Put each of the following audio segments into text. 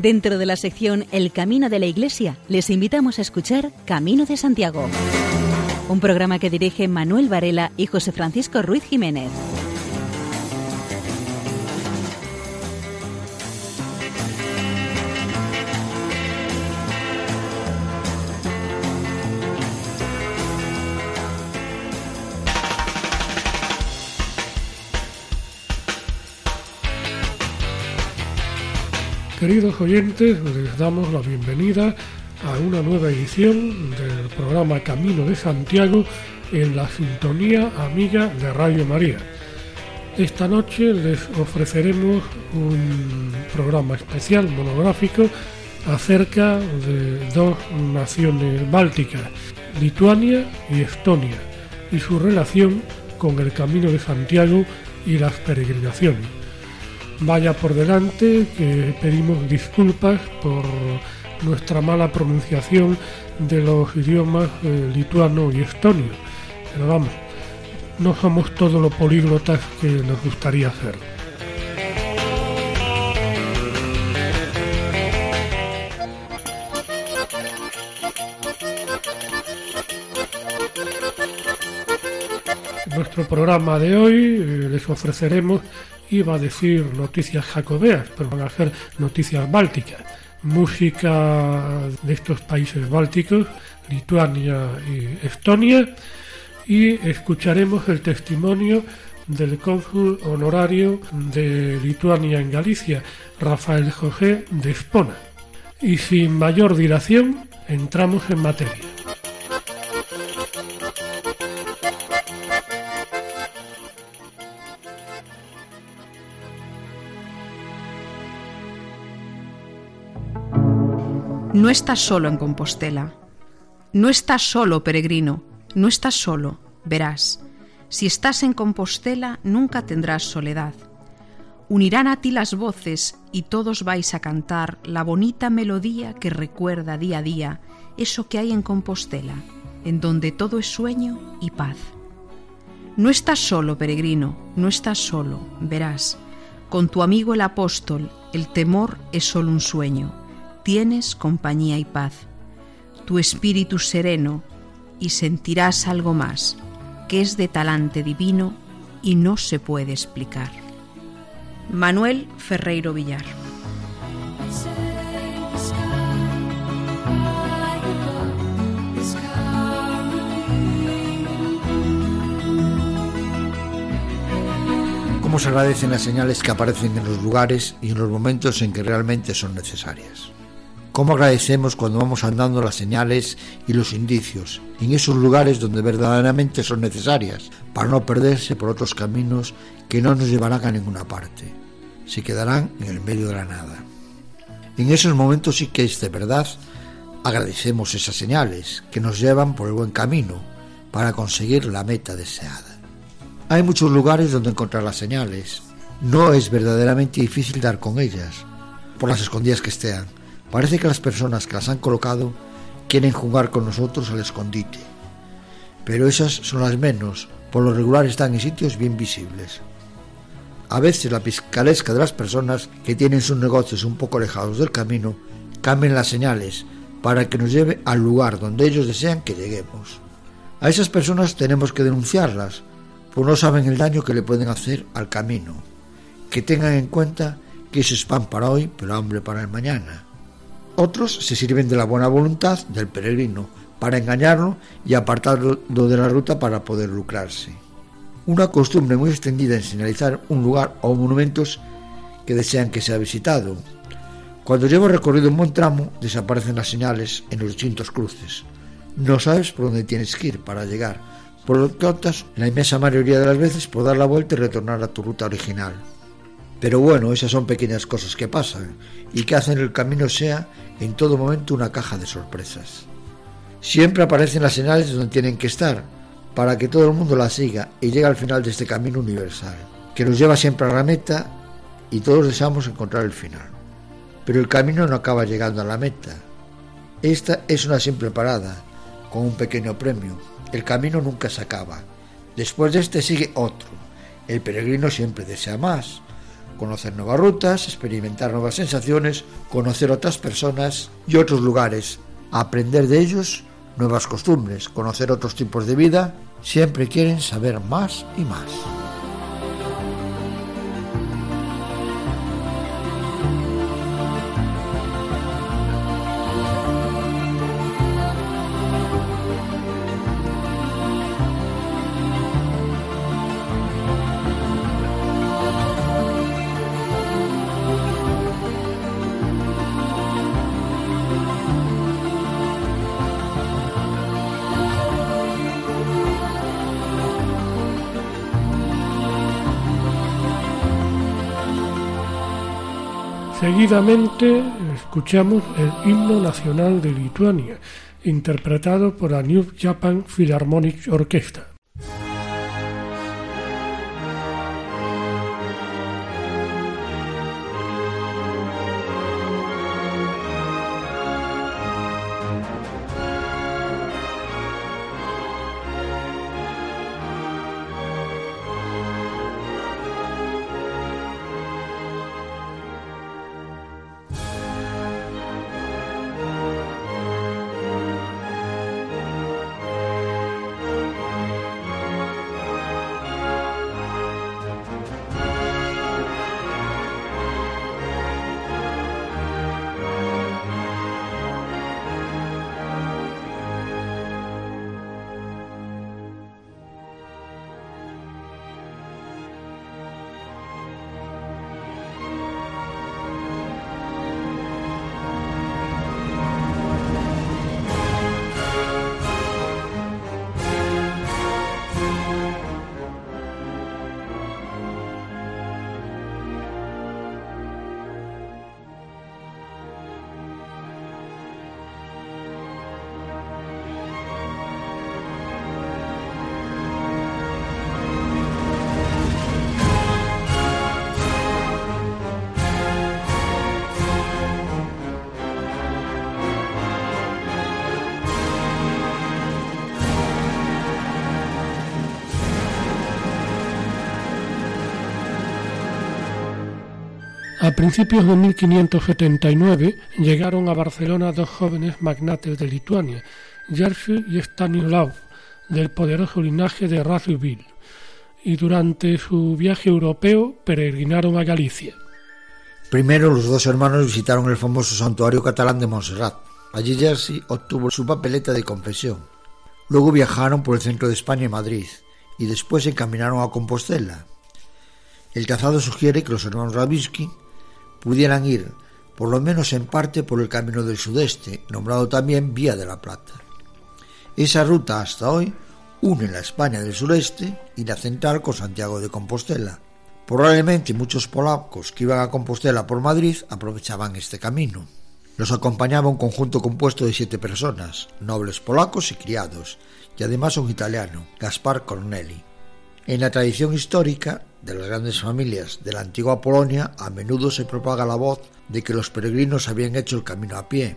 Dentro de la sección El Camino de la Iglesia, les invitamos a escuchar Camino de Santiago, un programa que dirige Manuel Varela y José Francisco Ruiz Jiménez. Queridos oyentes, les damos la bienvenida a una nueva edición del programa Camino de Santiago en la sintonía amiga de Radio María. Esta noche les ofreceremos un programa especial monográfico acerca de dos naciones bálticas, Lituania y Estonia, y su relación con el Camino de Santiago y las peregrinaciones vaya por delante que pedimos disculpas por nuestra mala pronunciación de los idiomas eh, lituano y estonio. Pero vamos, no somos todos los políglotas que nos gustaría ser. Nuestro programa de hoy eh, les ofreceremos iba a decir noticias jacobeas, pero van a ser noticias bálticas. Música de estos países bálticos, Lituania y Estonia, y escucharemos el testimonio del cónsul honorario de Lituania en Galicia, Rafael José de Espona. Y sin mayor dilación, entramos en materia. No estás solo en Compostela. No estás solo, peregrino. No estás solo. Verás, si estás en Compostela nunca tendrás soledad. Unirán a ti las voces y todos vais a cantar la bonita melodía que recuerda día a día eso que hay en Compostela, en donde todo es sueño y paz. No estás solo, peregrino, no estás solo, verás. Con tu amigo el apóstol, el temor es solo un sueño tienes compañía y paz, tu espíritu sereno, y sentirás algo más, que es de talante divino y no se puede explicar. Manuel Ferreiro Villar. ¿Cómo se agradecen las señales que aparecen en los lugares y en los momentos en que realmente son necesarias? ¿Cómo agradecemos cuando vamos andando las señales y los indicios en esos lugares donde verdaderamente son necesarias para no perderse por otros caminos que no nos llevarán a ninguna parte? Se quedarán en el medio de la nada. En esos momentos sí que es de verdad agradecemos esas señales que nos llevan por el buen camino para conseguir la meta deseada. Hay muchos lugares donde encontrar las señales. No es verdaderamente difícil dar con ellas, por las escondidas que estén Parece que las personas que las han colocado quieren jugar con nosotros al escondite, pero esas son las menos, por lo regular están en sitios bien visibles. A veces la piscalesca de las personas que tienen sus negocios un poco alejados del camino cambian las señales para que nos lleve al lugar donde ellos desean que lleguemos. A esas personas tenemos que denunciarlas, pues no saben el daño que le pueden hacer al camino. Que tengan en cuenta que eso es pan para hoy, pero hambre para el mañana. Otros se sirven de la buena voluntad del peregrino para engañarlo y apartarlo de la ruta para poder lucrarse. Una costumbre muy extendida en señalizar un lugar o monumentos que desean que sea visitado. Cuando llevo recorrido un buen tramo, desaparecen las señales en los distintos cruces. No sabes por dónde tienes que ir para llegar, por lo que optas la inmensa mayoría de las veces por dar la vuelta y retornar a tu ruta original. Pero bueno, esas son pequeñas cosas que pasan y que hacen el camino sea en todo momento una caja de sorpresas. Siempre aparecen las señales donde tienen que estar para que todo el mundo las siga y llegue al final de este camino universal, que nos lleva siempre a la meta y todos deseamos encontrar el final. Pero el camino no acaba llegando a la meta. Esta es una simple parada, con un pequeño premio. El camino nunca se acaba. Después de este sigue otro. El peregrino siempre desea más conocer nuevas rutas, experimentar nuevas sensaciones, conocer otras personas y otros lugares, aprender de ellos nuevas costumbres, conocer otros tipos de vida, siempre quieren saber más y más. Seguidamente escuchamos el himno nacional de Lituania, interpretado por la New Japan Philharmonic Orchestra. Principios de 1579 llegaron a Barcelona dos jóvenes magnates de Lituania, Jerzy y Stanislav, del poderoso linaje de Radziwiłł, y durante su viaje europeo peregrinaron a Galicia. Primero los dos hermanos visitaron el famoso santuario catalán de Montserrat. Allí Jerzy obtuvo su papeleta de confesión. Luego viajaron por el centro de España y Madrid, y después se encaminaron a Compostela. El trazado sugiere que los hermanos Ravinsky pudieran ir, por lo menos en parte, por el camino del sudeste, nombrado también Vía de la Plata. Esa ruta hasta hoy une la España del sureste y la central con Santiago de Compostela. Probablemente muchos polacos que iban a Compostela por Madrid aprovechaban este camino. Los acompañaba un conjunto compuesto de siete personas, nobles polacos y criados, y además un italiano, Gaspar Corneli. En la tradición histórica de las grandes familias de la antigua Polonia, a menudo se propaga la voz de que los peregrinos habían hecho el camino a pie,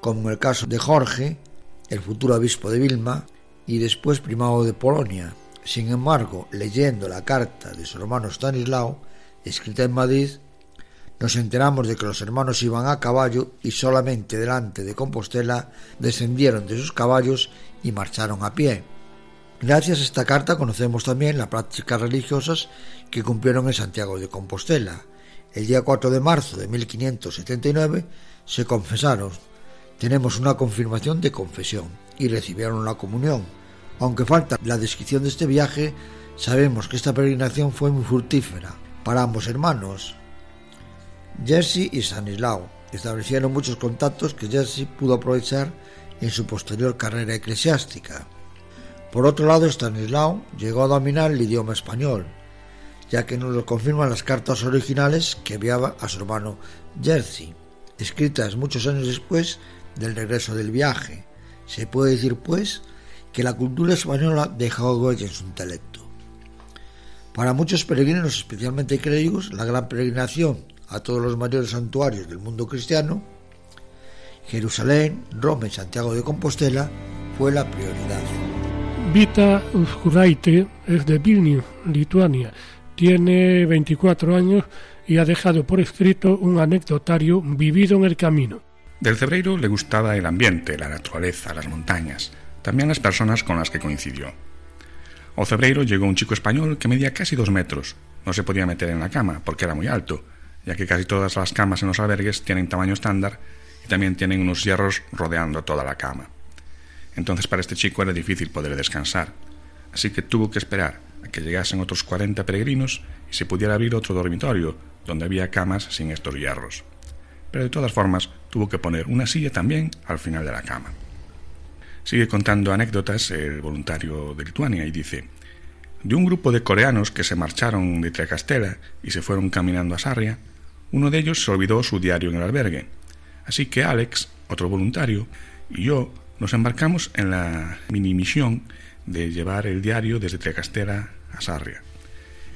como en el caso de Jorge, el futuro obispo de Vilma y después primado de Polonia. Sin embargo, leyendo la carta de su hermano Stanislao, escrita en Madrid, nos enteramos de que los hermanos iban a caballo y solamente delante de Compostela descendieron de sus caballos y marcharon a pie. Gracias a esta carta conocemos también las prácticas religiosas que cumplieron en Santiago de Compostela. El día 4 de marzo de 1579 se confesaron. Tenemos una confirmación de confesión y recibieron la comunión. Aunque falta la descripción de este viaje, sabemos que esta peregrinación fue muy fructífera para ambos hermanos. Jerzy y Stanislao establecieron muchos contactos que Jerzy pudo aprovechar en su posterior carrera eclesiástica. Por otro lado, Stanislao llegó a dominar el idioma español, ya que nos lo confirman las cartas originales que enviaba a su hermano Jerzy, escritas muchos años después del regreso del viaje. Se puede decir, pues, que la cultura española dejó huella en su intelecto. Para muchos peregrinos, especialmente clérigos, la gran peregrinación a todos los mayores santuarios del mundo cristiano, Jerusalén, Roma y Santiago de Compostela, fue la prioridad. Vita Uskuraite es de Vilnius, Lituania, Tiene 24 años y ha dejado por escrito un anecdotario vivido en el camino. Del Cebreiro le gustaba el ambiente, la naturaleza, las montañas, también las personas con las que coincidió. Al Cebreiro llegó un chico español que medía casi dos metros. No se podía meter en la cama porque era muy alto, ya que casi todas las camas en los albergues tienen tamaño estándar y también tienen unos hierros rodeando toda la cama. Entonces para este chico era difícil poder descansar, así que tuvo que esperar a que llegasen otros 40 peregrinos y se pudiera abrir otro dormitorio donde había camas sin estos hierros. Pero de todas formas tuvo que poner una silla también al final de la cama. Sigue contando anécdotas el voluntario de Lituania y dice, de un grupo de coreanos que se marcharon de Trecastela y se fueron caminando a Sarria, uno de ellos se olvidó su diario en el albergue. Así que Alex, otro voluntario, y yo nos embarcamos en la mini misión de llevar el diario desde Trecastela a Sarria.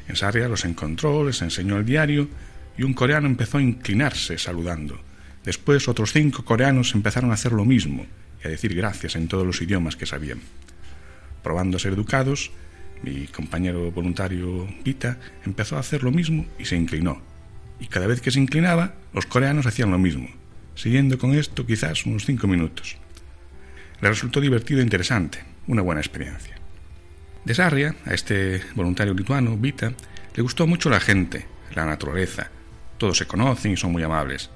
En Sarria los encontró, les enseñó el diario y un coreano empezó a inclinarse saludando. Después otros cinco coreanos empezaron a hacer lo mismo y a decir gracias en todos los idiomas que sabían. Probando a ser educados, mi compañero voluntario Vita empezó a hacer lo mismo y se inclinó. Y cada vez que se inclinaba, los coreanos hacían lo mismo, siguiendo con esto quizás unos cinco minutos. Le resultó divertido e interesante, una buena experiencia. De Sarria, a este voluntario lituano, Vita, le gustó mucho la gente, la naturaleza. Todos se conocen y son muy amables.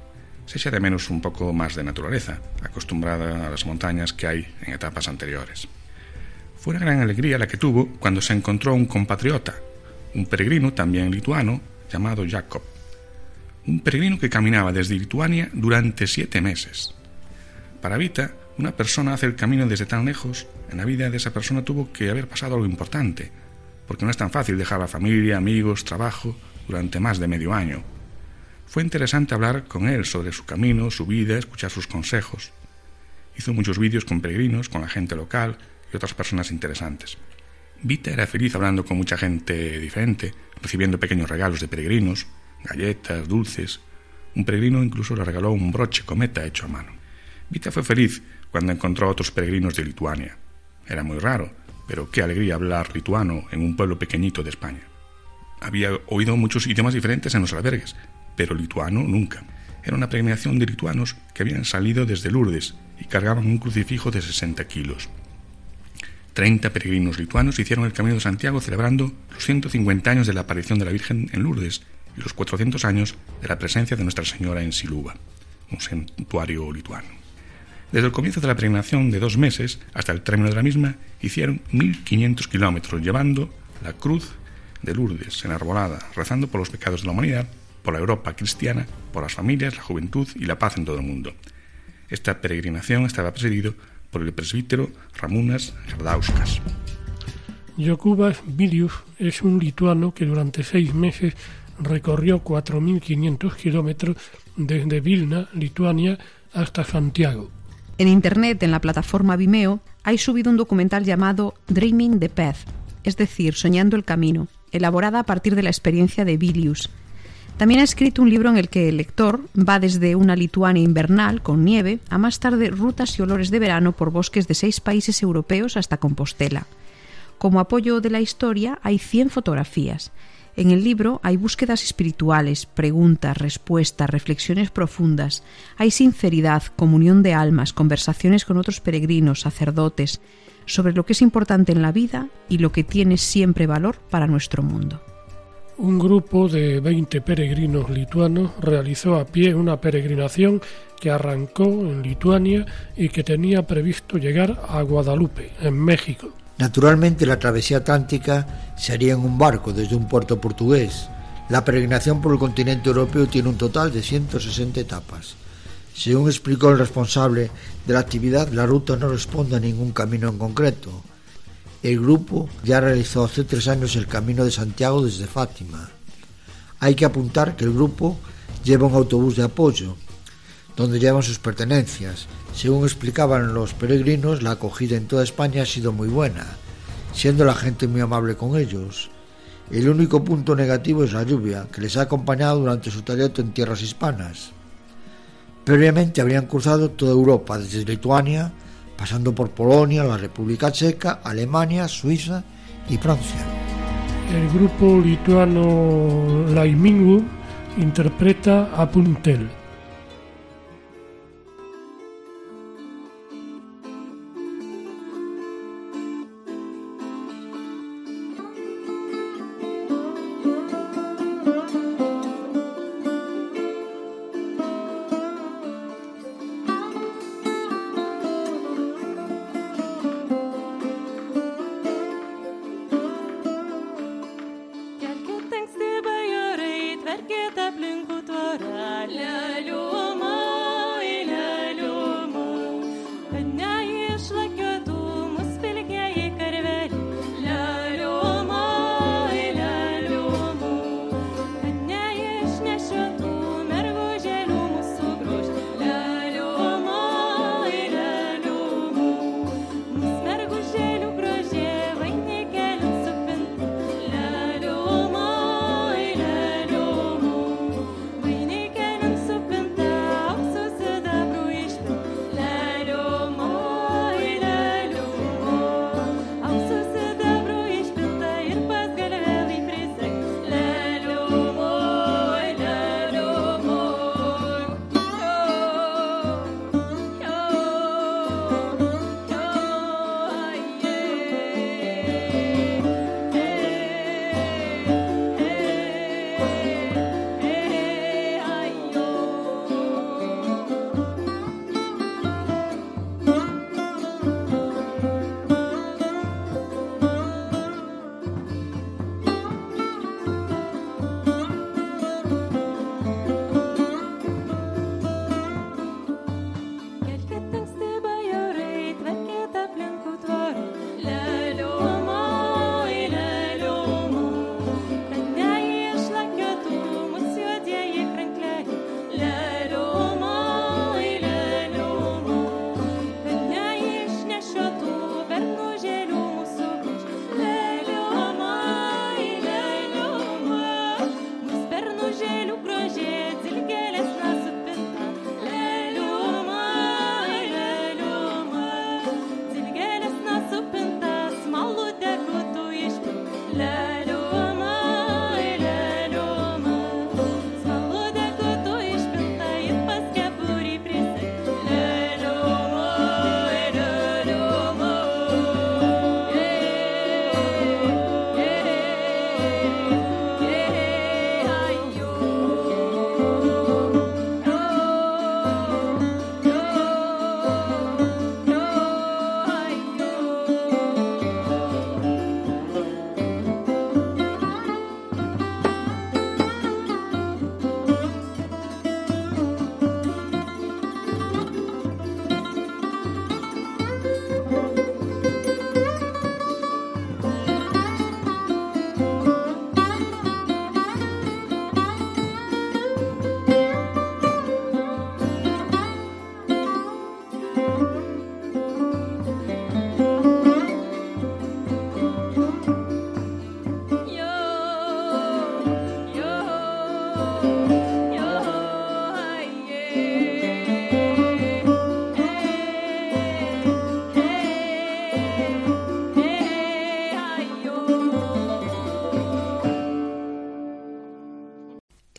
Se echa de menos un poco más de naturaleza, acostumbrada a las montañas que hay en etapas anteriores. Fue una gran alegría la que tuvo cuando se encontró un compatriota, un peregrino también lituano, llamado Jacob. Un peregrino que caminaba desde Lituania durante siete meses. Para Vita, una persona hace el camino desde tan lejos, en la vida de esa persona tuvo que haber pasado algo importante, porque no es tan fácil dejar la familia, amigos, trabajo durante más de medio año. Fue interesante hablar con él sobre su camino, su vida, escuchar sus consejos. Hizo muchos vídeos con peregrinos, con la gente local y otras personas interesantes. Vita era feliz hablando con mucha gente diferente, recibiendo pequeños regalos de peregrinos, galletas, dulces. Un peregrino incluso le regaló un broche cometa hecho a mano. Vita fue feliz cuando encontró a otros peregrinos de Lituania. Era muy raro, pero qué alegría hablar lituano en un pueblo pequeñito de España. Había oído muchos idiomas diferentes en los albergues, pero lituano nunca. Era una peregrinación de lituanos que habían salido desde Lourdes y cargaban un crucifijo de 60 kilos. Treinta peregrinos lituanos hicieron el Camino de Santiago celebrando los 150 años de la aparición de la Virgen en Lourdes y los 400 años de la presencia de Nuestra Señora en Siluba, un santuario lituano. Desde el comienzo de la peregrinación de dos meses hasta el término de la misma, hicieron 1.500 kilómetros llevando la cruz de Lourdes enarbolada, rezando por los pecados de la humanidad, por la Europa cristiana, por las familias, la juventud y la paz en todo el mundo. Esta peregrinación estaba presidido por el presbítero Ramunas Jardauskas. Jokubas Vilius es un lituano que durante seis meses recorrió 4.500 kilómetros desde Vilna, Lituania, hasta Santiago. En Internet, en la plataforma Vimeo, hay subido un documental llamado Dreaming the Path, es decir, Soñando el Camino, elaborada a partir de la experiencia de Vilius. También ha escrito un libro en el que el lector va desde una Lituania invernal con nieve a más tarde rutas y olores de verano por bosques de seis países europeos hasta Compostela. Como apoyo de la historia hay 100 fotografías. En el libro hay búsquedas espirituales, preguntas, respuestas, reflexiones profundas. Hay sinceridad, comunión de almas, conversaciones con otros peregrinos, sacerdotes, sobre lo que es importante en la vida y lo que tiene siempre valor para nuestro mundo. Un grupo de 20 peregrinos lituanos realizó a pie una peregrinación que arrancó en Lituania y que tenía previsto llegar a Guadalupe, en México. Naturalmente la travesía atlántica se haría en un barco desde un puerto portugués. La peregrinación por el continente europeo tiene un total de 160 etapas. Según explicó el responsable de la actividad, la ruta no responde a ningún camino en concreto. El grupo ya realizó hace tres años el Camino de Santiago desde Fátima. Hay que apuntar que el grupo lleva un autobús de apoyo, donde llevan sus pertenencias. Según explicaban los peregrinos, la acogida en toda España ha sido muy buena, siendo la gente muy amable con ellos. El único punto negativo es la lluvia, que les ha acompañado durante su trayecto en tierras hispanas. Previamente habrían cruzado toda Europa, desde Lituania, pasando por Polonia, la República Checa, Alemania, Suiza y Francia. el grupo lituano Laimingu interpreta a Puntel.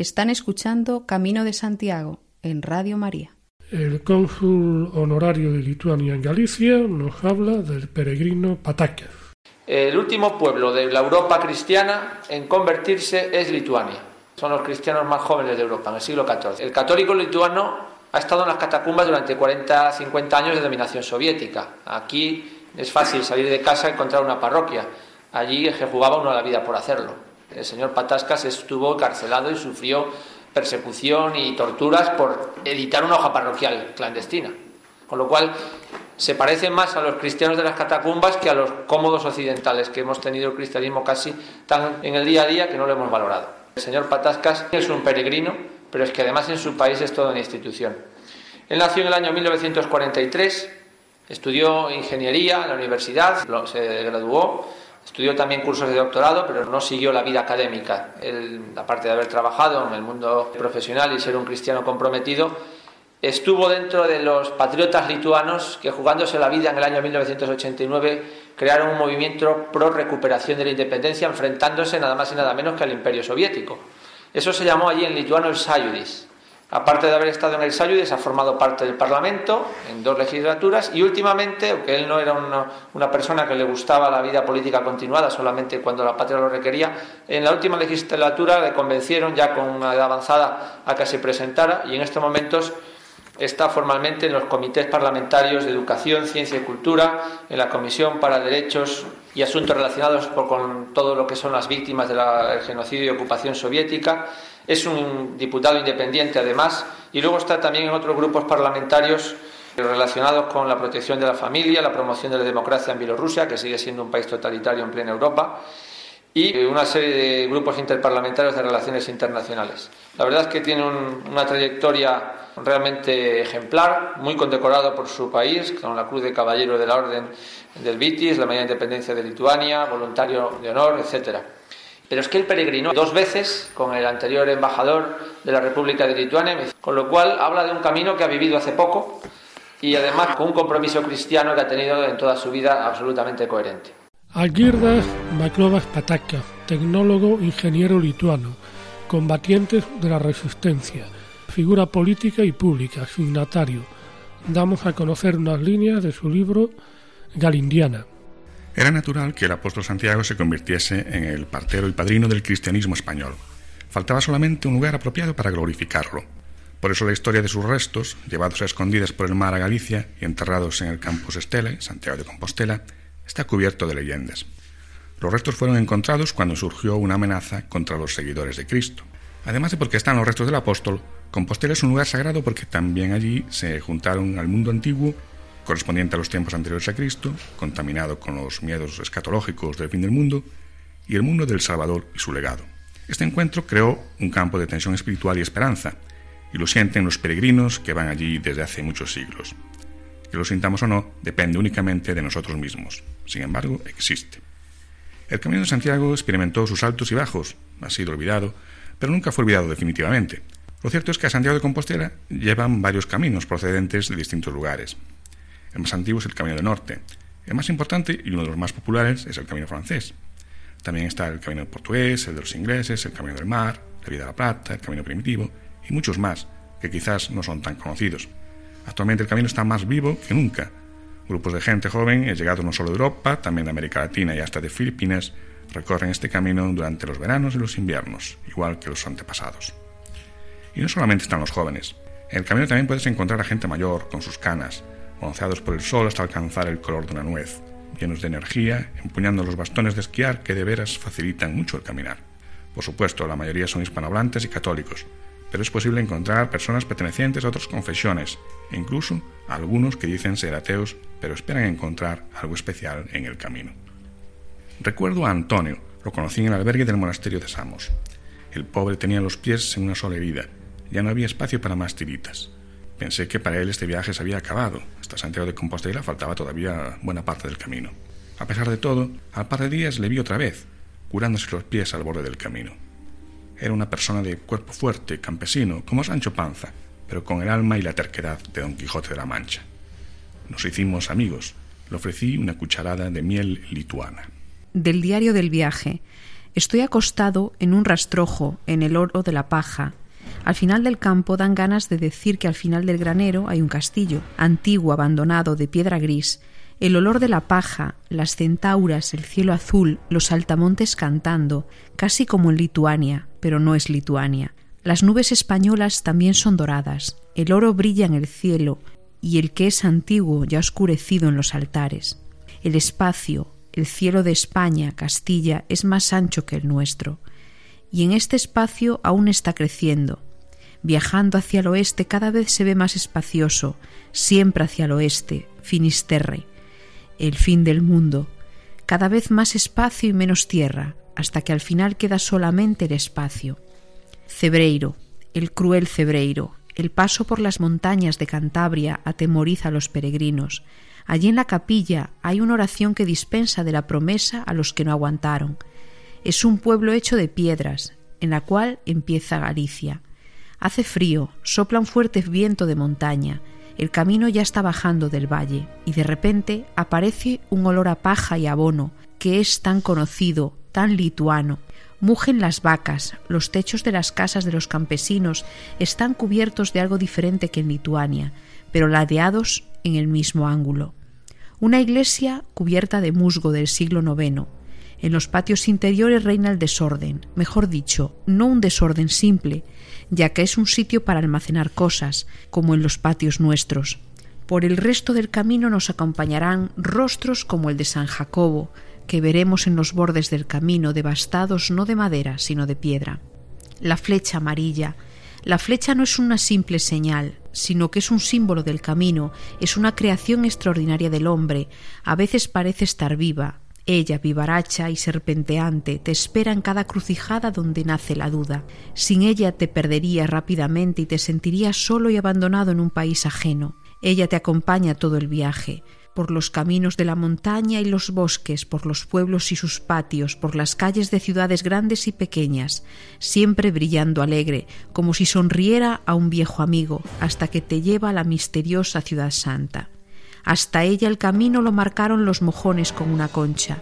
Están escuchando Camino de Santiago en Radio María. El cónsul honorario de Lituania en Galicia nos habla del peregrino Patáquez. El último pueblo de la Europa cristiana en convertirse es Lituania. Son los cristianos más jóvenes de Europa en el siglo XIV. El católico lituano ha estado en las catacumbas durante 40, 50 años de dominación soviética. Aquí es fácil salir de casa y encontrar una parroquia. Allí se jugaba uno la vida por hacerlo. El señor Patascas estuvo encarcelado y sufrió persecución y torturas por editar una hoja parroquial clandestina. Con lo cual se parece más a los cristianos de las catacumbas que a los cómodos occidentales que hemos tenido el cristianismo casi tan en el día a día que no lo hemos valorado. El señor Patascas es un peregrino, pero es que además en su país es toda una institución. Él nació en el año 1943, estudió ingeniería en la universidad, se graduó Estudió también cursos de doctorado, pero no siguió la vida académica. Él, aparte de haber trabajado en el mundo profesional y ser un cristiano comprometido, estuvo dentro de los patriotas lituanos que jugándose la vida en el año 1989 crearon un movimiento pro recuperación de la independencia enfrentándose nada más y nada menos que al imperio soviético. Eso se llamó allí en lituano el Sayudis. Aparte de haber estado en el Sayudis, ha formado parte del Parlamento en dos legislaturas y últimamente, aunque él no era una, persona que le gustaba la vida política continuada solamente cuando la patria lo requería, en la última legislatura le convencieron ya con una edad avanzada a que se presentara y en estos momentos está formalmente en los comités parlamentarios de Educación, Ciencia y Cultura, en la Comisión para Derechos y Asuntos relacionados con todo lo que son las víctimas del genocidio y ocupación soviética. Es un diputado independiente, además, y luego está también en otros grupos parlamentarios relacionados con la protección de la familia, la promoción de la democracia en Bielorrusia, que sigue siendo un país totalitario en plena Europa, y una serie de grupos interparlamentarios de relaciones internacionales. La verdad es que tiene una trayectoria realmente ejemplar, muy condecorado por su país, con la Cruz de Caballero de la Orden del Vitis, la Medalla de Independencia de Lituania, voluntario de honor, etcétera. Pero es que él peregrinó dos veces con el anterior embajador de la República de Lituania, con lo cual habla de un camino que ha vivido hace poco y además con un compromiso cristiano que ha tenido en toda su vida absolutamente coherente. Agirdas Maklovas Pataka, tecnólogo ingeniero lituano, combatientes de la resistencia, figura política y pública, signatario. Damos a conocer unas líneas de su libro Galindiana. Era natural que el apóstol Santiago se convirtiese en el partero y padrino del cristianismo español. Faltaba solamente un lugar apropiado para glorificarlo. Por eso la historia de sus restos, llevados a escondidas por el mar a Galicia y enterrados en el campus Estela, Santiago de Compostela, está cubierto de leyendas. Los restos fueron encontrados cuando surgió una amenaza contra los seguidores de Cristo. Además de porque están los restos del apóstol, Compostela es un lugar sagrado porque también allí se juntaron al mundo antiguo, correspondiente a los tiempos anteriores a Cristo, contaminado con los miedos escatológicos del fin del mundo, y el mundo del Salvador y su legado. Este encuentro creó un campo de tensión espiritual y esperanza, y lo sienten los peregrinos que van allí desde hace muchos siglos. Que lo sintamos o no depende únicamente de nosotros mismos. Sin embargo, existe. El Camino de Santiago experimentó sus altos y bajos, ha sido olvidado, pero nunca fue olvidado definitivamente. Lo cierto es que a Santiago de Compostela llevan varios caminos procedentes de distintos lugares. El más antiguo es el Camino del Norte. El más importante y uno de los más populares es el Camino francés. También está el Camino portugués, el de los ingleses, el Camino del Mar, la Vía de la Plata, el Camino Primitivo y muchos más que quizás no son tan conocidos. Actualmente el camino está más vivo que nunca. Grupos de gente joven, llegados no solo de Europa, también de América Latina y hasta de Filipinas, recorren este camino durante los veranos y los inviernos, igual que los antepasados. Y no solamente están los jóvenes. En el camino también puedes encontrar a gente mayor, con sus canas, bronceados por el sol hasta alcanzar el color de una nuez, llenos de energía, empuñando los bastones de esquiar que de veras facilitan mucho el caminar. Por supuesto, la mayoría son hispanohablantes y católicos, pero es posible encontrar personas pertenecientes a otras confesiones, e incluso algunos que dicen ser ateos, pero esperan encontrar algo especial en el camino. Recuerdo a Antonio, lo conocí en el albergue del monasterio de Samos. El pobre tenía los pies en una sola herida, ya no había espacio para más tiritas. Pensé que para él este viaje se había acabado. Hasta Santiago de Compostela faltaba todavía buena parte del camino. A pesar de todo, al par de días le vi otra vez, curándose los pies al borde del camino. Era una persona de cuerpo fuerte, campesino, como Sancho Panza, pero con el alma y la terquedad de Don Quijote de la Mancha. Nos hicimos amigos. Le ofrecí una cucharada de miel lituana. Del diario del viaje. Estoy acostado en un rastrojo, en el oro de la paja. Al final del campo dan ganas de decir que al final del granero hay un castillo, antiguo, abandonado, de piedra gris, el olor de la paja, las centauras, el cielo azul, los altamontes cantando, casi como en Lituania, pero no es Lituania. Las nubes españolas también son doradas, el oro brilla en el cielo, y el que es antiguo ya oscurecido en los altares. El espacio, el cielo de España, Castilla, es más ancho que el nuestro, y en este espacio aún está creciendo. Viajando hacia el oeste cada vez se ve más espacioso, siempre hacia el oeste, Finisterre el fin del mundo, cada vez más espacio y menos tierra, hasta que al final queda solamente el espacio. Cebreiro, el cruel Cebreiro, el paso por las montañas de Cantabria atemoriza a los peregrinos. Allí en la capilla hay una oración que dispensa de la promesa a los que no aguantaron. Es un pueblo hecho de piedras, en la cual empieza Galicia. Hace frío, sopla un fuerte viento de montaña, El camino ya está bajando del valle y de repente aparece un olor a paja y abono que es tan conocido, tan lituano. Mugen las vacas, los techos de las casas de los campesinos están cubiertos de algo diferente que en Lituania, pero ladeados en el mismo ángulo. Una iglesia cubierta de musgo del siglo IX. En los patios interiores reina el desorden, mejor dicho, no un desorden simple, ya que es un sitio para almacenar cosas, como en los patios nuestros. Por el resto del camino nos acompañarán rostros como el de San Jacobo, que veremos en los bordes del camino devastados no de madera, sino de piedra. La flecha amarilla. La flecha no es una simple señal, sino que es un símbolo del camino, es una creación extraordinaria del hombre, a veces parece estar viva, ella, vivaracha y serpenteante, te espera en cada crucijada donde nace la duda. Sin ella te perderías rápidamente y te sentirías solo y abandonado en un país ajeno. Ella te acompaña todo el viaje, por los caminos de la montaña y los bosques, por los pueblos y sus patios, por las calles de ciudades grandes y pequeñas, siempre brillando alegre, como si sonriera a un viejo amigo, hasta que te lleva a la misteriosa ciudad santa. Hasta ella el camino lo marcaron los mojones con una concha.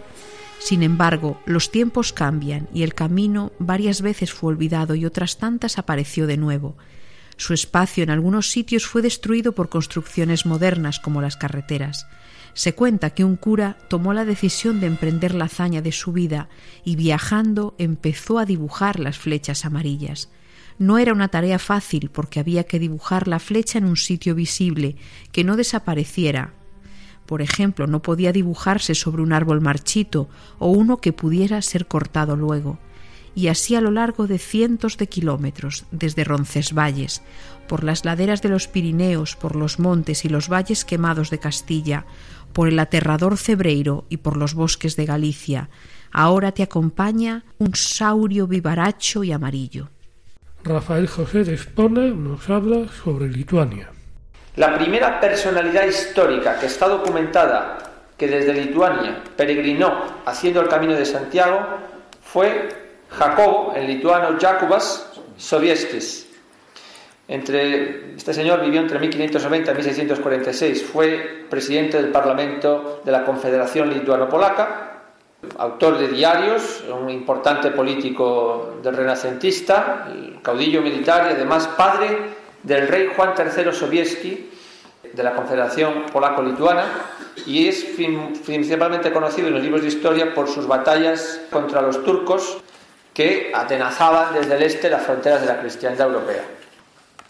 Sin embargo, los tiempos cambian y el camino varias veces fue olvidado y otras tantas apareció de nuevo. Su espacio en algunos sitios fue destruido por construcciones modernas como las carreteras. Se cuenta que un cura tomó la decisión de emprender la hazaña de su vida y viajando empezó a dibujar las flechas amarillas. No era una tarea fácil porque había que dibujar la flecha en un sitio visible, que no desapareciera. Por ejemplo, no podía dibujarse sobre un árbol marchito o uno que pudiera ser cortado luego. Y así a lo largo de cientos de kilómetros, desde Roncesvalles, por las laderas de los Pirineos, por los montes y los valles quemados de Castilla, por el aterrador Cebreiro y por los bosques de Galicia, ahora te acompaña un saurio vivaracho y amarillo. Rafael José de Espona nos habla sobre Lituania. La primera personalidad histórica que está documentada que desde Lituania peregrinó haciendo el camino de Santiago fue Jacobo, el lituano Jakubas Sobieskis. Entre, este señor vivió entre 1590 y 1646, fue presidente del Parlamento de la Confederación Lituano-Polaca, autor de diarios, un importante político del renacentista, caudillo militar y además padre del rey Juan III Sobieski de la Confederación Polaco-Lituana y es principalmente conocido en los libros de historia por sus batallas contra los turcos que atenazaban desde el este las fronteras de la cristiandad europea.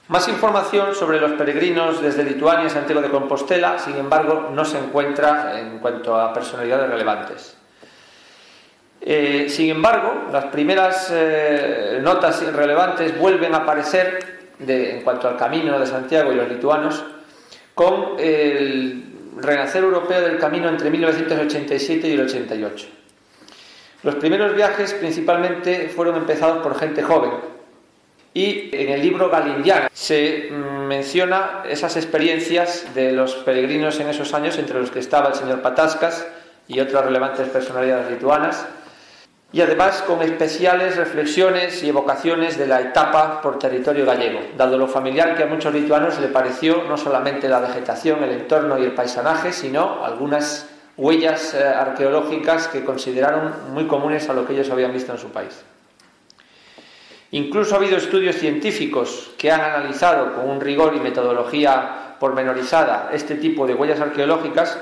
Más información sobre los peregrinos desde Lituania a Santiago de Compostela, sin embargo, no se encuentra en cuanto a personalidades relevantes. Eh, sin embargo, las primeras eh, notas relevantes vuelven a aparecer en cuanto al camino de Santiago y los lituanos con el renacer europeo del camino entre 1987 y el 88. Los primeros viajes principalmente fueron empezados por gente joven y en el libro Galindiana se mm, menciona esas experiencias de los peregrinos en esos años entre los que estaba el señor Patascas y otras relevantes personalidades lituanas y además con especiales reflexiones y evocaciones de la etapa por territorio gallego, dado lo familiar que a muchos lituanos le pareció no solamente la vegetación, el entorno y el paisanaje, sino algunas huellas eh, arqueológicas que consideraron muy comunes a lo que ellos habían visto en su país. Incluso ha habido estudios científicos que han analizado con un rigor y metodología pormenorizada este tipo de huellas arqueológicas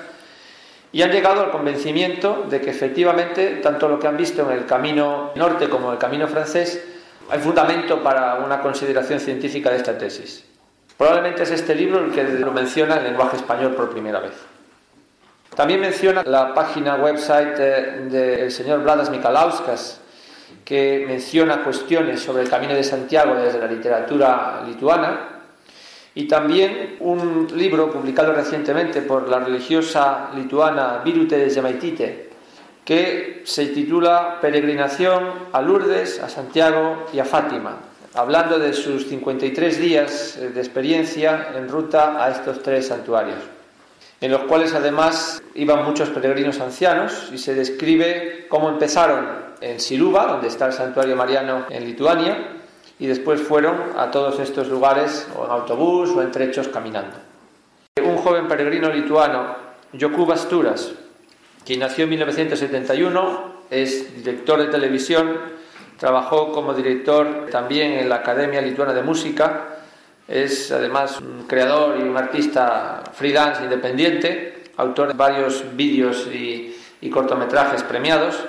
y han llegado al convencimiento de que efectivamente tanto lo que han visto en el camino norte como en el camino francés hay fundamento para una consideración científica de esta tesis. Probablemente es este libro el que lo menciona en lenguaje español por primera vez. También menciona la página website eh, del señor Vladas Mikalauskas, que menciona cuestiones sobre el camino de Santiago desde la literatura lituana, y también un libro publicado recientemente por la religiosa lituana Virute de Yamaitite, que se titula Peregrinación a Lourdes, a Santiago y a Fátima, hablando de sus 53 días de experiencia en ruta a estos tres santuarios, en los cuales además iban muchos peregrinos ancianos y se describe cómo empezaron en Siluva, donde está el santuario mariano en Lituania, y después fueron a todos estos lugares o en autobús o en trechos caminando. joven peregrino lituano, Jokub Asturas, quien nació en 1971, es director de televisión, trabajó como director también en la Academia Lituana de Música, es además un creador y un artista freelance independiente, autor de varios vídeos y, y cortometrajes premiados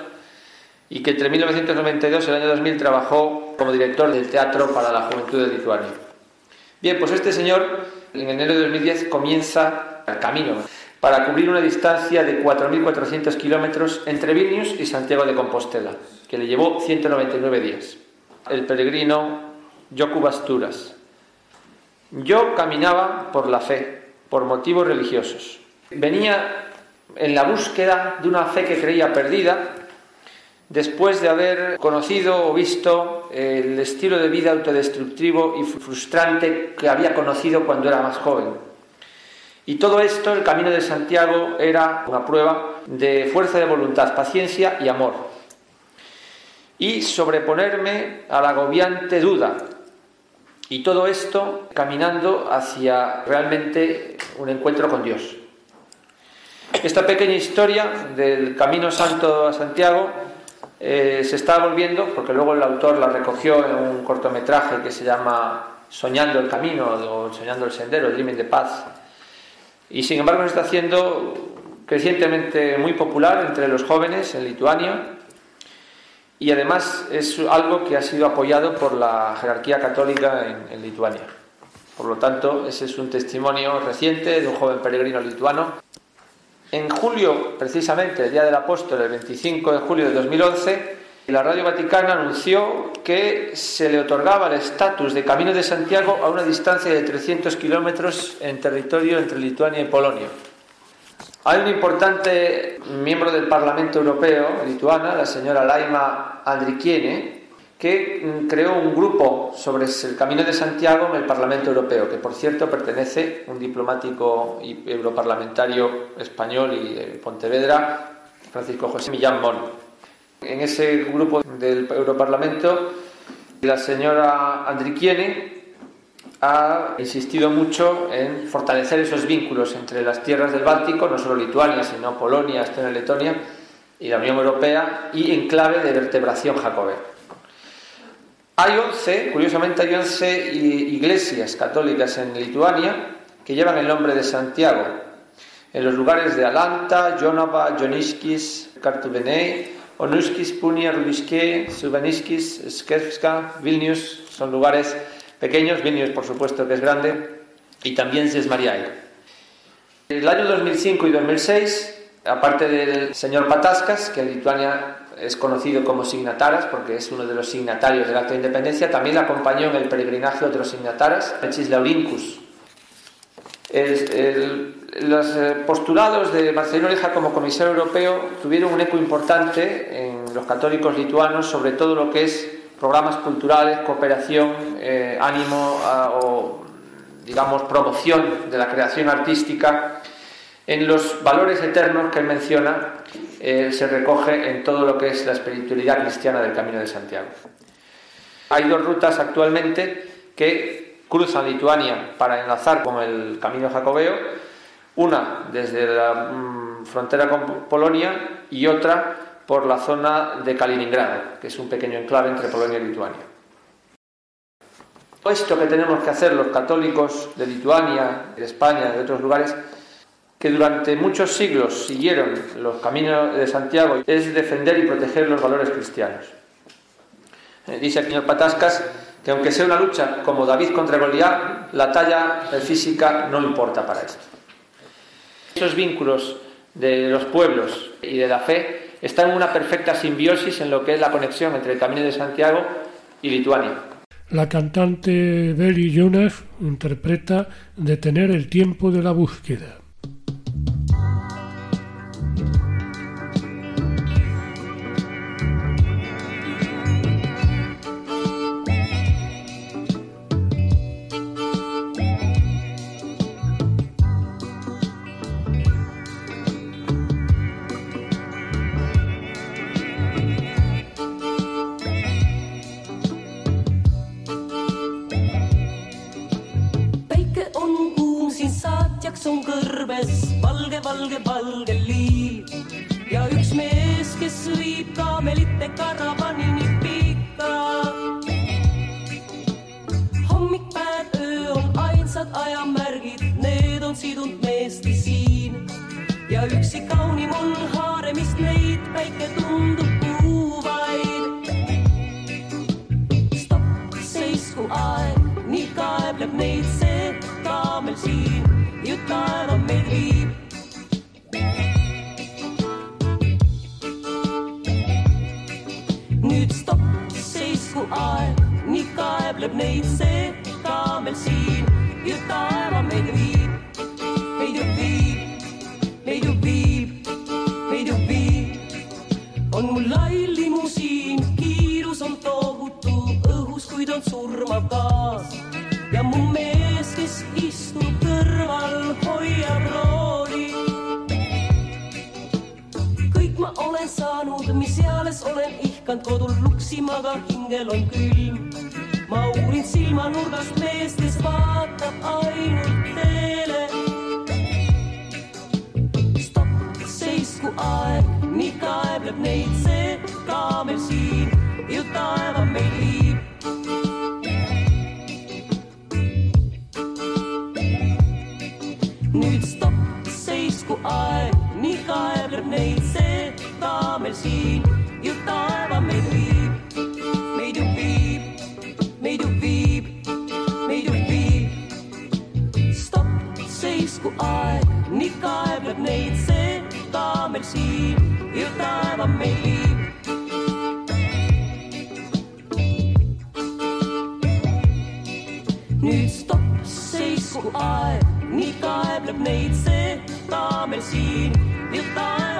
y que entre 1992 y el año 2000 trabajó como director del Teatro para la Juventud de Lituania. Bien, pues este señor en enero de 2010 comienza el camino para cubrir una distancia de 4.400 kilómetros entre Vilnius y Santiago de Compostela, que le llevó 199 días. El peregrino Jokub Asturas. Yo caminaba por la fe, por motivos religiosos. Venía en la búsqueda de una fe que creía perdida después de haber conocido o visto el estilo de vida autodestructivo y frustrante que había conocido cuando era más joven. Y todo esto, el camino de Santiago, era una prueba de fuerza de voluntad, paciencia y amor. Y sobreponerme a la agobiante duda. Y todo esto caminando hacia realmente un encuentro con Dios. Esta pequeña historia del Camino Santo a Santiago eh, se está volviendo, porque luego el autor la recogió en un cortometraje que se llama Soñando el Camino o Soñando el Sendero, Dreaming de Paz, y sin embargo se está haciendo crecientemente muy popular entre los jóvenes en Lituania. Y además es algo que ha sido apoyado por la jerarquía católica en, en Lituania. Por lo tanto, ese es un testimonio reciente de un joven peregrino lituano en julio, precisamente, el Día del Apóstol, el 25 de julio de 2011, la Radio Vaticana anunció que se le otorgaba el estatus de Camino de Santiago a una distancia de 300 kilómetros en territorio entre Lituania y Polonia. Hay un importante miembro del Parlamento Europeo, lituana, la señora Laima Andrikiene, que mm, creó un grupo sobre el Camino de Santiago en el Parlamento Europeo, que por cierto pertenece un diplomático y europarlamentario español y de Pontevedra, Francisco José Millán Mon. En ese grupo del Europarlamento, la señora Andrikiene ha insistido mucho en fortalecer esos vínculos entre las tierras del Báltico, no solo Lituania, sino Polonia, Estonia, Letonia y la Unión Europea, y en clave de vertebración jacobea. Hay 11, curiosamente hay 11 iglesias católicas en Lituania que llevan el nombre de Santiago. En los lugares de Alanta, Jonava, Joniskis, Kartuvenei, Onuskis, Punia, Rudiske, Subaniskis, Skevska, Vilnius, son lugares pequeños, Vilnius por supuesto que es grande, y también Sesmariai. El año 2005 y 2006, aparte del señor Pataskas, que en Lituania es conocido como signataras porque es uno de los signatarios del acto de independencia, también le acompañó en el peregrinaje otros signataras, Mechis Laurinkus. los eh, postulados de Marcelino Leja como comisario europeo tuvieron un eco importante en los católicos lituanos sobre todo lo que es programas culturales, cooperación, eh, ánimo o, digamos, promoción de la creación artística en los valores eternos que él menciona eh, se recoge en todo lo que es la espiritualidad cristiana del Camino de Santiago. Hay dos rutas actualmente que cruzan Lituania para enlazar con el Camino Jacobeo, una desde la mm, frontera con Polonia y otra por la zona de Kaliningrado, que es un pequeño enclave entre Polonia y Lituania. Esto que tenemos que hacer los católicos de Lituania, de España, de otros lugares, que durante muchos siglos siguieron los caminos de Santiago es defender y proteger los valores cristianos. Eh, dice el señor Patascas que aunque sea una lucha como David contra Goliat, la talla física no importa para esto. Esos vínculos de los pueblos y de la fe están en una perfecta simbiosis en lo que es la conexión entre el Camino de Santiago y Lituania. La cantante Belly Jonas interpreta Detener el tiempo de la búsqueda. Olen ihkanud kodul luksima, aga hingel on külm. ma uurin silmanurgast meest, kes vaatab ainult teele. stopp, seisku aeg, nii kaebleb neid see kaamel siin, ju taeva meil viib. Aeg, nii kaebleb neid see kaamel siin, ju taeva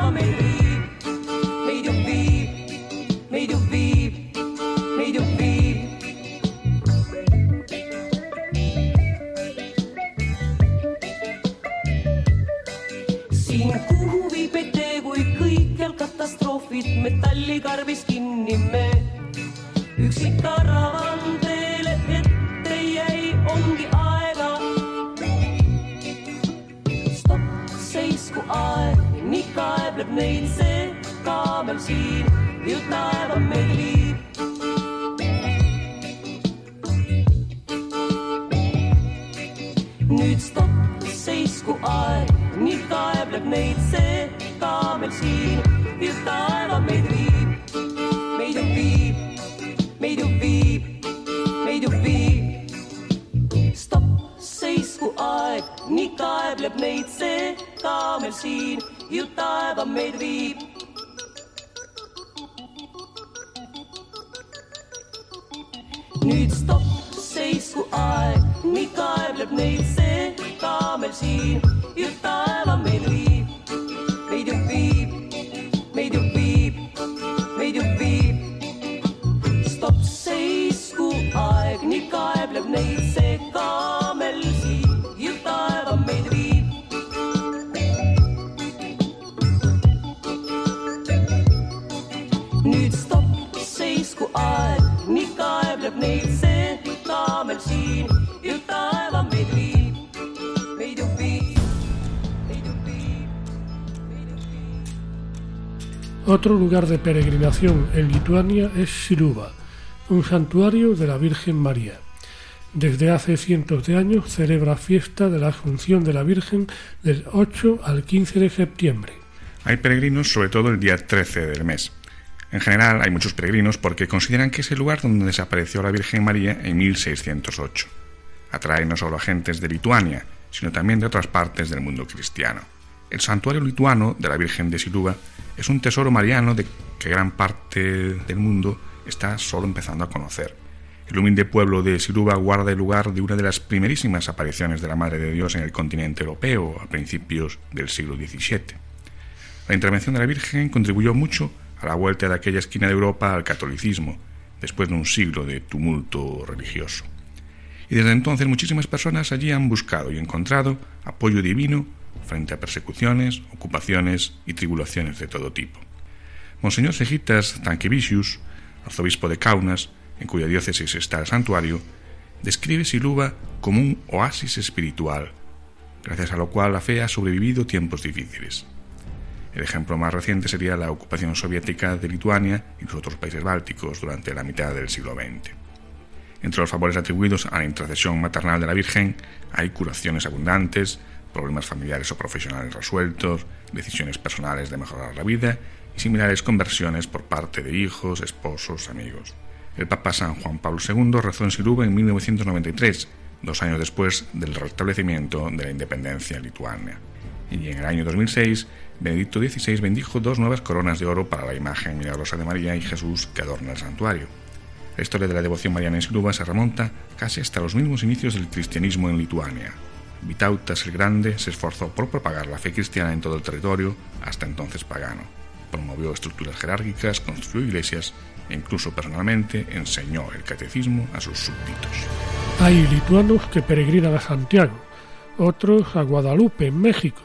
nüüd stopp, seisku aeg, nii kaebleb neid see kaamel siin, ju taeva meid viib, meid ju viib, meid ju viib, meid ju viib. stopp, seisku aeg, nii kaebleb neid see kaamel siin, ju taeva meid viib. nüüd stopp, seisku aeg, nii kaebleb neid see kaamel siin, ju taeva meil viib, Otro lugar de peregrinación en Lituania es Siluva, un santuario de la Virgen María. Desde hace cientos de años celebra fiesta de la Asunción de la Virgen del 8 al 15 de septiembre. Hay peregrinos sobre todo el día 13 del mes. En general hay muchos peregrinos porque consideran que es el lugar donde desapareció la Virgen María en 1608. Atrae no solo a gentes de Lituania, sino también de otras partes del mundo cristiano. El santuario lituano de la Virgen de Siluva es un tesoro mariano de que gran parte del mundo está solo empezando a conocer. El humilde pueblo de Siluva guarda el lugar de una de las primerísimas apariciones de la Madre de Dios en el continente europeo a principios del siglo XVII. La intervención de la Virgen contribuyó mucho a la vuelta de aquella esquina de Europa al catolicismo, después de un siglo de tumulto religioso. Y desde entonces muchísimas personas allí han buscado y encontrado apoyo divino frente a persecuciones, ocupaciones y tribulaciones de todo tipo. Monseñor Segitas Tankevicius, arzobispo de Kaunas, en cuya diócesis está el santuario, describe Siluva como un oasis espiritual, gracias a lo cual la fe ha sobrevivido tiempos difíciles. El ejemplo más reciente sería la ocupación soviética de Lituania y los otros países bálticos durante la mitad del siglo XX. Entre los favores atribuidos a la intercesión maternal de la Virgen hay curaciones abundantes, problemas familiares o profesionales resueltos, decisiones personales de mejorar la vida y similares conversiones por parte de hijos, esposos, amigos. El Papa San Juan Pablo II rezó en Siruba en 1993, dos años después del restablecimiento de la independencia lituana. Y en el año 2006 Benedicto XVI bendijo dos nuevas coronas de oro para la imagen milagrosa de María y Jesús que adorna el santuario. La historia de la devoción mariana en Siruba se remonta casi hasta los mismos inicios del cristianismo en Lituania. Vitautas el Grande se esforzó por propagar la fe cristiana en todo el territorio, hasta entonces pagano. Promovió estructuras jerárquicas, construyó iglesias e incluso personalmente enseñó el catecismo a sus súbditos. Hay lituanos que peregrinan a Santiago, otros a Guadalupe, en México,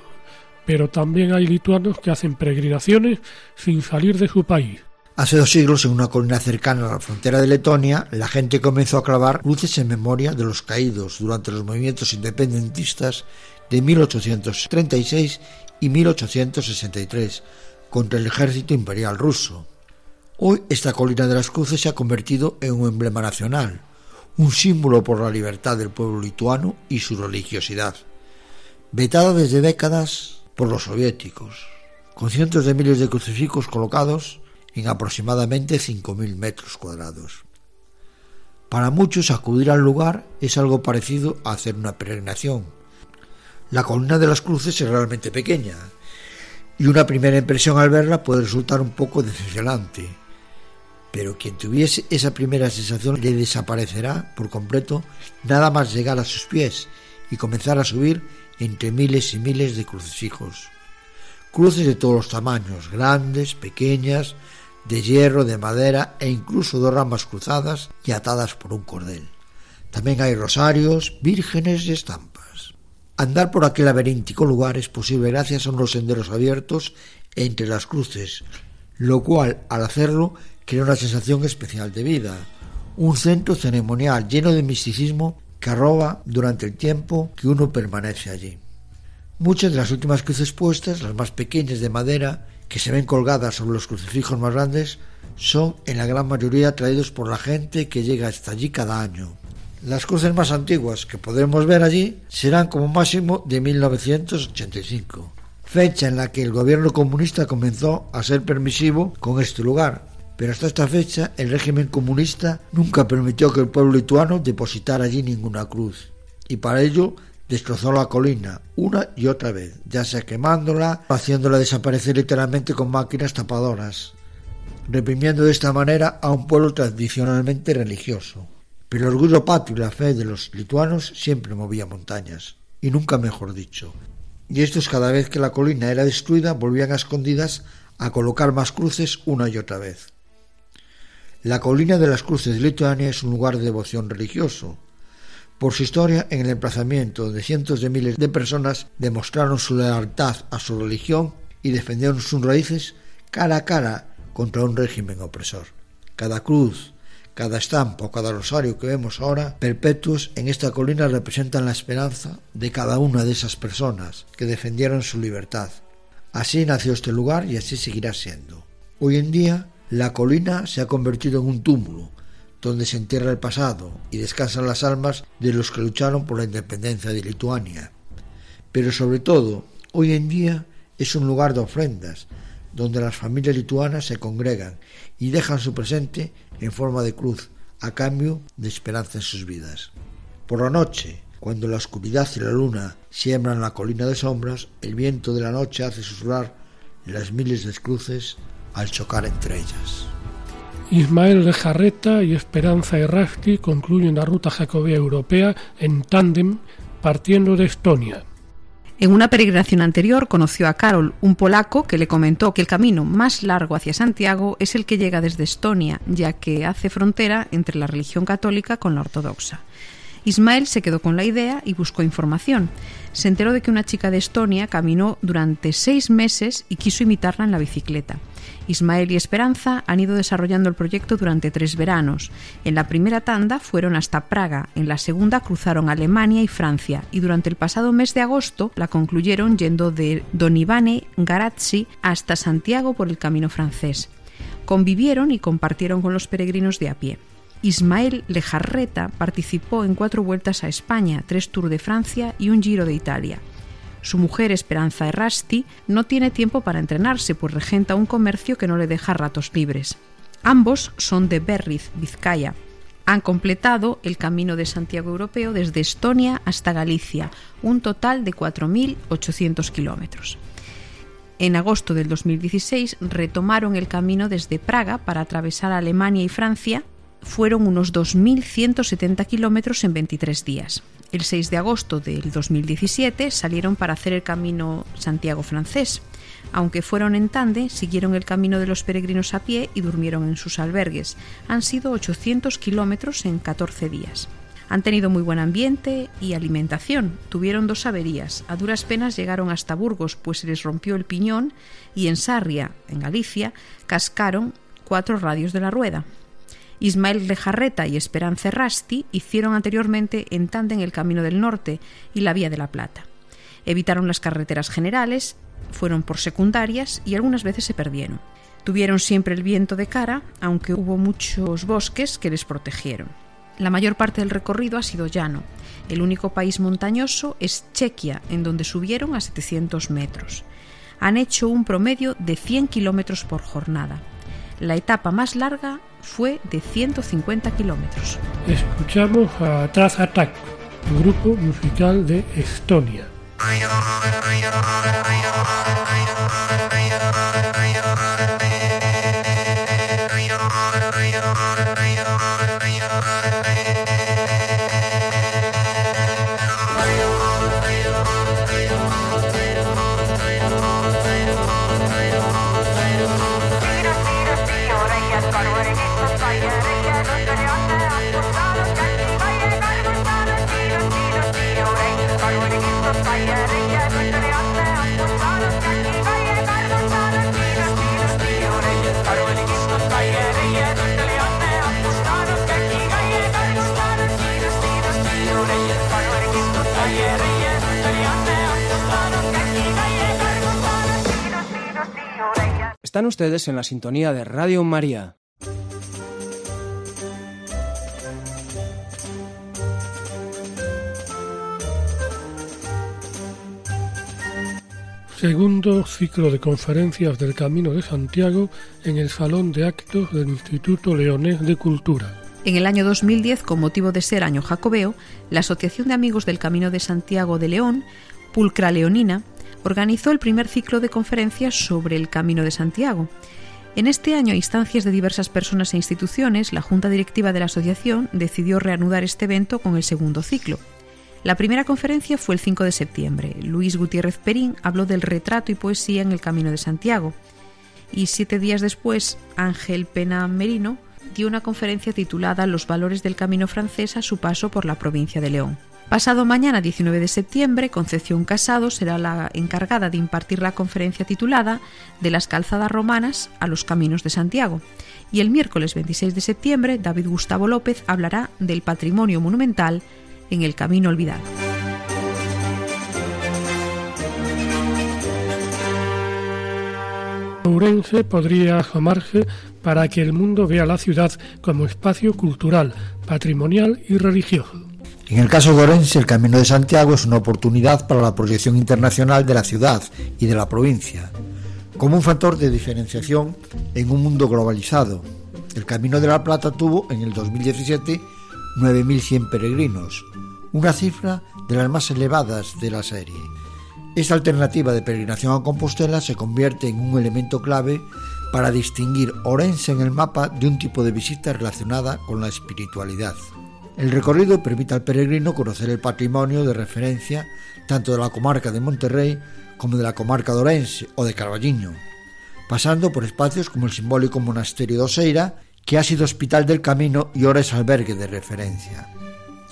pero también hay lituanos que hacen peregrinaciones sin salir de su país. Hace dos siglos, en una colina cercana a la frontera de Letonia, la gente comenzó a clavar luces en memoria de los caídos durante los movimientos independentistas de 1836 y 1863 contra el ejército imperial ruso. Hoy esta colina de las cruces se ha convertido en un emblema nacional, un símbolo por la libertad del pueblo lituano y su religiosidad. Vetada desde décadas por los soviéticos, con cientos de miles de crucifijos colocados en aproximadamente 5.000 metros cuadrados. Para muchos acudir al lugar es algo parecido a hacer una peregrinación. La colina de las cruces es realmente pequeña y una primera impresión al verla puede resultar un poco decepcionante, pero quien tuviese esa primera sensación le desaparecerá por completo nada más llegar a sus pies y comenzar a subir entre miles y miles de crucifijos. Cruces de todos los tamaños, grandes, pequeñas, de hierro, de madera e incluso dos ramas cruzadas y atadas por un cordel. También hay rosarios, vírgenes y estampas. Andar por aquel laberíntico lugar es posible gracias a unos senderos abiertos entre las cruces, lo cual, al hacerlo, crea una sensación especial de vida, un centro ceremonial lleno de misticismo que arroba durante el tiempo que uno permanece allí. Muchas de las últimas cruces puestas, las más pequeñas de madera, que se ven colgadas sobre los crucifijos más grandes, son en la gran mayoría traídos por la gente que llega hasta allí cada año. Las cruces más antiguas que podremos ver allí serán como máximo de 1985, fecha en la que el gobierno comunista comenzó a ser permisivo con este lugar, pero hasta esta fecha el régimen comunista nunca permitió que el pueblo lituano depositara allí ninguna cruz, y para ello destrozó la colina una y otra vez, ya sea quemándola haciéndola desaparecer literalmente con máquinas tapadoras, reprimiendo de esta manera a un pueblo tradicionalmente religioso. Pero el orgullo patrio y la fe de los lituanos siempre movía montañas, y nunca mejor dicho. Y estos cada vez que la colina era destruida volvían a escondidas a colocar más cruces una y otra vez. La colina de las Cruces de Lituania es un lugar de devoción religioso. Por su historia, en el emplazamiento donde cientos de miles de personas demostraron su lealtad a su religión y defendieron sus raíces cara a cara contra un régimen opresor. Cada cruz, cada estampa o cada rosario que vemos ahora, perpetuos en esta colina, representan la esperanza de cada una de esas personas que defendieron su libertad. Así nació este lugar y así seguirá siendo. Hoy en día, la colina se ha convertido en un túmulo, donde se entierra el pasado y descansan las almas de los que lucharon por la independencia de Lituania. Pero sobre todo, hoy en día es un lugar de ofrendas, donde las familias lituanas se congregan y dejan su presente en forma de cruz, a cambio de esperanza en sus vidas. Por la noche, cuando la oscuridad y la luna siembran la colina de sombras, el viento de la noche hace susurrar las miles de cruces al chocar entre ellas. Ismael de Jarreta y Esperanza Errasti concluyen la ruta jacobea europea en tándem partiendo de Estonia. En una peregrinación anterior conoció a Karol, un polaco que le comentó que el camino más largo hacia Santiago es el que llega desde Estonia, ya que hace frontera entre la religión católica con la ortodoxa. Ismael se quedó con la idea y buscó información. Se enteró de que una chica de Estonia caminó durante seis meses y quiso imitarla en la bicicleta. Ismael y Esperanza han ido desarrollando el proyecto durante tres veranos. En la primera tanda fueron hasta Praga, en la segunda cruzaron Alemania y Francia y durante el pasado mes de agosto la concluyeron yendo de Donibane Garazzi hasta Santiago por el camino francés. Convivieron y compartieron con los peregrinos de a pie. Ismael Lejarreta participó en cuatro vueltas a España, tres Tours de Francia y un Giro de Italia. Su mujer, Esperanza Errasti, no tiene tiempo para entrenarse, pues regenta un comercio que no le deja ratos libres. Ambos son de Berriz, Vizcaya. Han completado el camino de Santiago Europeo desde Estonia hasta Galicia, un total de 4.800 kilómetros. En agosto del 2016 retomaron el camino desde Praga para atravesar Alemania y Francia. Fueron unos 2.170 kilómetros en 23 días. El 6 de agosto del 2017 salieron para hacer el camino Santiago francés. Aunque fueron en tande, siguieron el camino de los peregrinos a pie y durmieron en sus albergues. Han sido 800 kilómetros en 14 días. Han tenido muy buen ambiente y alimentación. Tuvieron dos averías. A duras penas llegaron hasta Burgos, pues se les rompió el piñón, y en Sarria, en Galicia, cascaron cuatro radios de la rueda. Ismael Lejarreta y Esperanza Rasti hicieron anteriormente en tándem el Camino del Norte y la Vía de la Plata. Evitaron las carreteras generales, fueron por secundarias y algunas veces se perdieron. Tuvieron siempre el viento de cara, aunque hubo muchos bosques que les protegieron. La mayor parte del recorrido ha sido llano. El único país montañoso es Chequia, en donde subieron a 700 metros. Han hecho un promedio de 100 kilómetros por jornada. La etapa más larga fue de 150 kilómetros. Escuchamos a Taz Attack, grupo musical de Estonia. Están ustedes en la sintonía de Radio María. Segundo ciclo de conferencias del Camino de Santiago en el Salón de Actos del Instituto Leonés de Cultura. En el año 2010, con motivo de ser año jacobeo, la Asociación de Amigos del Camino de Santiago de León, Pulcra Leonina, organizó el primer ciclo de conferencias sobre el Camino de Santiago. En este año, a instancias de diversas personas e instituciones, la Junta Directiva de la Asociación decidió reanudar este evento con el segundo ciclo. La primera conferencia fue el 5 de septiembre. Luis Gutiérrez Perín habló del retrato y poesía en el Camino de Santiago. Y siete días después, Ángel Pena Merino dio una conferencia titulada Los valores del camino francés a su paso por la provincia de León. Pasado mañana 19 de septiembre, Concepción Casado será la encargada de impartir la conferencia titulada De las calzadas romanas a los caminos de Santiago. Y el miércoles 26 de septiembre, David Gustavo López hablará del patrimonio monumental en el camino olvidado. Ourense podría asomarse para que el mundo vea la ciudad como espacio cultural, patrimonial y religioso. En el caso de Orense, el Camino de Santiago es una oportunidad para la proyección internacional de la ciudad y de la provincia, como un factor de diferenciación en un mundo globalizado. El Camino de la Plata tuvo en el 2017 9.100 peregrinos, una cifra de las más elevadas de la serie. Esta alternativa de peregrinación a Compostela se convierte en un elemento clave para distinguir Orense en el mapa de un tipo de visita relacionada con la espiritualidad. El recorrido permite al peregrino conocer el patrimonio de referencia tanto de la comarca de Monterrey como de la comarca de Orense o de Carballiño, pasando por espacios como el simbólico monasterio de Oseira, que ha sido hospital del camino y ahora es albergue de referencia.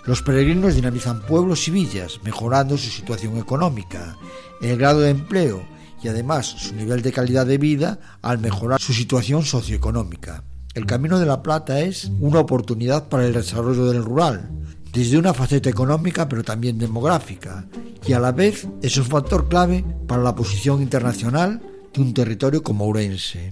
Los peregrinos dinamizan pueblos y villas, mejorando su situación económica, el grado de empleo y además su nivel de calidad de vida al mejorar su situación socioeconómica. El Camino de la Plata es una oportunidad para el desarrollo del rural, desde una faceta económica pero también demográfica, y a la vez es un factor clave para la posición internacional de un territorio como Ourense.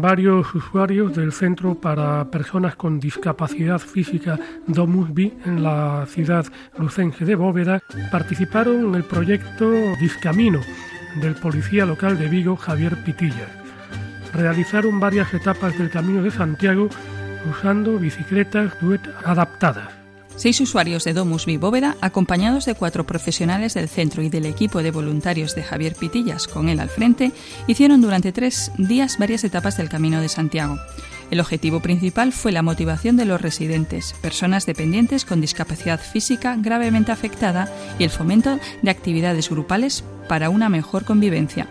Varios usuarios del Centro para Personas con Discapacidad Física Domusby en la ciudad lucense de Bóveda participaron en el proyecto Discamino del policía local de Vigo Javier Pitilla. Realizaron varias etapas del Camino de Santiago usando bicicletas duet adaptadas. Seis usuarios de Domus Bóveda, acompañados de cuatro profesionales del centro y del equipo de voluntarios de Javier Pitillas con él al frente, hicieron durante tres días varias etapas del Camino de Santiago. El objetivo principal fue la motivación de los residentes, personas dependientes con discapacidad física gravemente afectada y el fomento de actividades grupales para una mejor convivencia.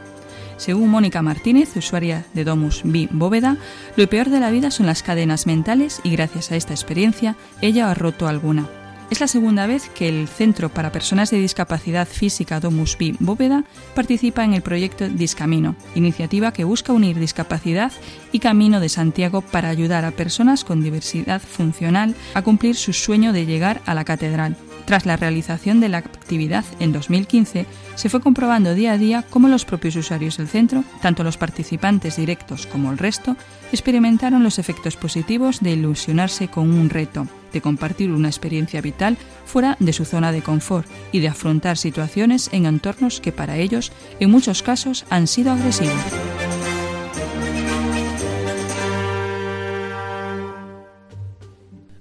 Según Mónica Martínez, usuaria de Domus B Bóveda, lo peor de la vida son las cadenas mentales y gracias a esta experiencia ella ha roto alguna. Es la segunda vez que el Centro para Personas de Discapacidad Física Domus B Bóveda participa en el proyecto Discamino, iniciativa que busca unir discapacidad y camino de Santiago para ayudar a personas con diversidad funcional a cumplir su sueño de llegar a la catedral. Tras la realización de la actividad en 2015, se fue comprobando día a día cómo los propios usuarios del centro, tanto los participantes directos como el resto, experimentaron los efectos positivos de ilusionarse con un reto, de compartir una experiencia vital fuera de su zona de confort y de afrontar situaciones en entornos que para ellos, en muchos casos, han sido agresivos.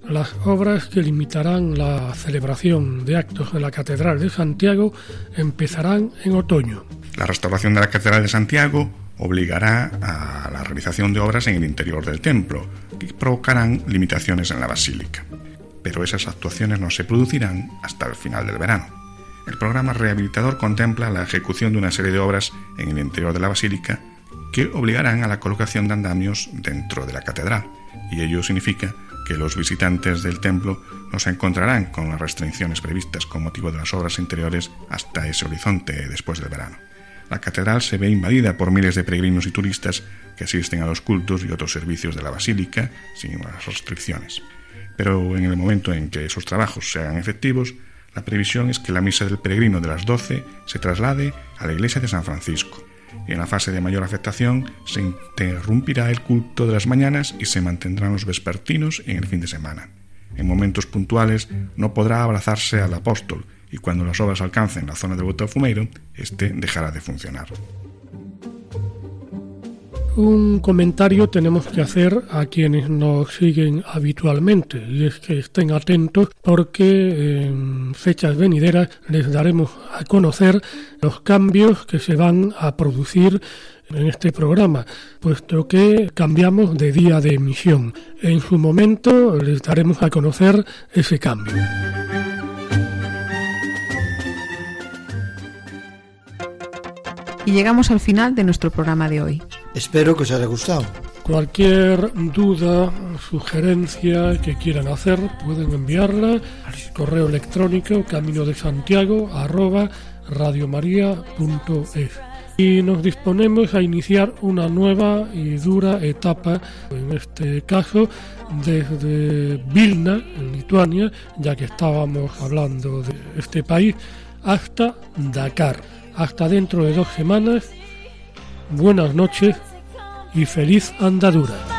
Las obras que limitarán la celebración de actos de la Catedral de Santiago empezarán en otoño. La restauración de la Catedral de Santiago obligará a la realización de obras en el interior del templo, que provocarán limitaciones en la basílica. Pero esas actuaciones no se producirán hasta el final del verano. El programa rehabilitador contempla la ejecución de una serie de obras en el interior de la basílica que obligarán a la colocación de andamios dentro de la catedral, y ello significa que los visitantes del templo no se encontrarán con las restricciones previstas con motivo de las obras interiores hasta ese horizonte después del verano. La catedral se ve invadida por miles de peregrinos y turistas que asisten a los cultos y otros servicios de la basílica sin las restricciones. Pero en el momento en que esos trabajos se hagan efectivos, la previsión es que la misa del peregrino de las 12 se traslade a la iglesia de San Francisco, en la fase de mayor afectación se interrumpirá el culto de las mañanas y se mantendrán los vespertinos en el fin de semana. En momentos puntuales no podrá abrazarse al apóstol y cuando las obras alcancen la zona del Botafumeiro, este dejará de funcionar. Un comentario tenemos que hacer a quienes nos siguen habitualmente y es que estén atentos porque en fechas venideras les daremos a conocer los cambios que se van a producir en este programa, puesto que cambiamos de día de emisión. En su momento les daremos a conocer ese cambio. Y llegamos al final de nuestro programa de hoy. Espero que os haya gustado. Cualquier duda, sugerencia que quieran hacer, pueden enviarla al correo electrónico camino de Santiago. Y nos disponemos a iniciar una nueva y dura etapa, en este caso desde Vilna, en Lituania, ya que estábamos hablando de este país, hasta Dakar. Hasta dentro de dos semanas, buenas noches y feliz andadura.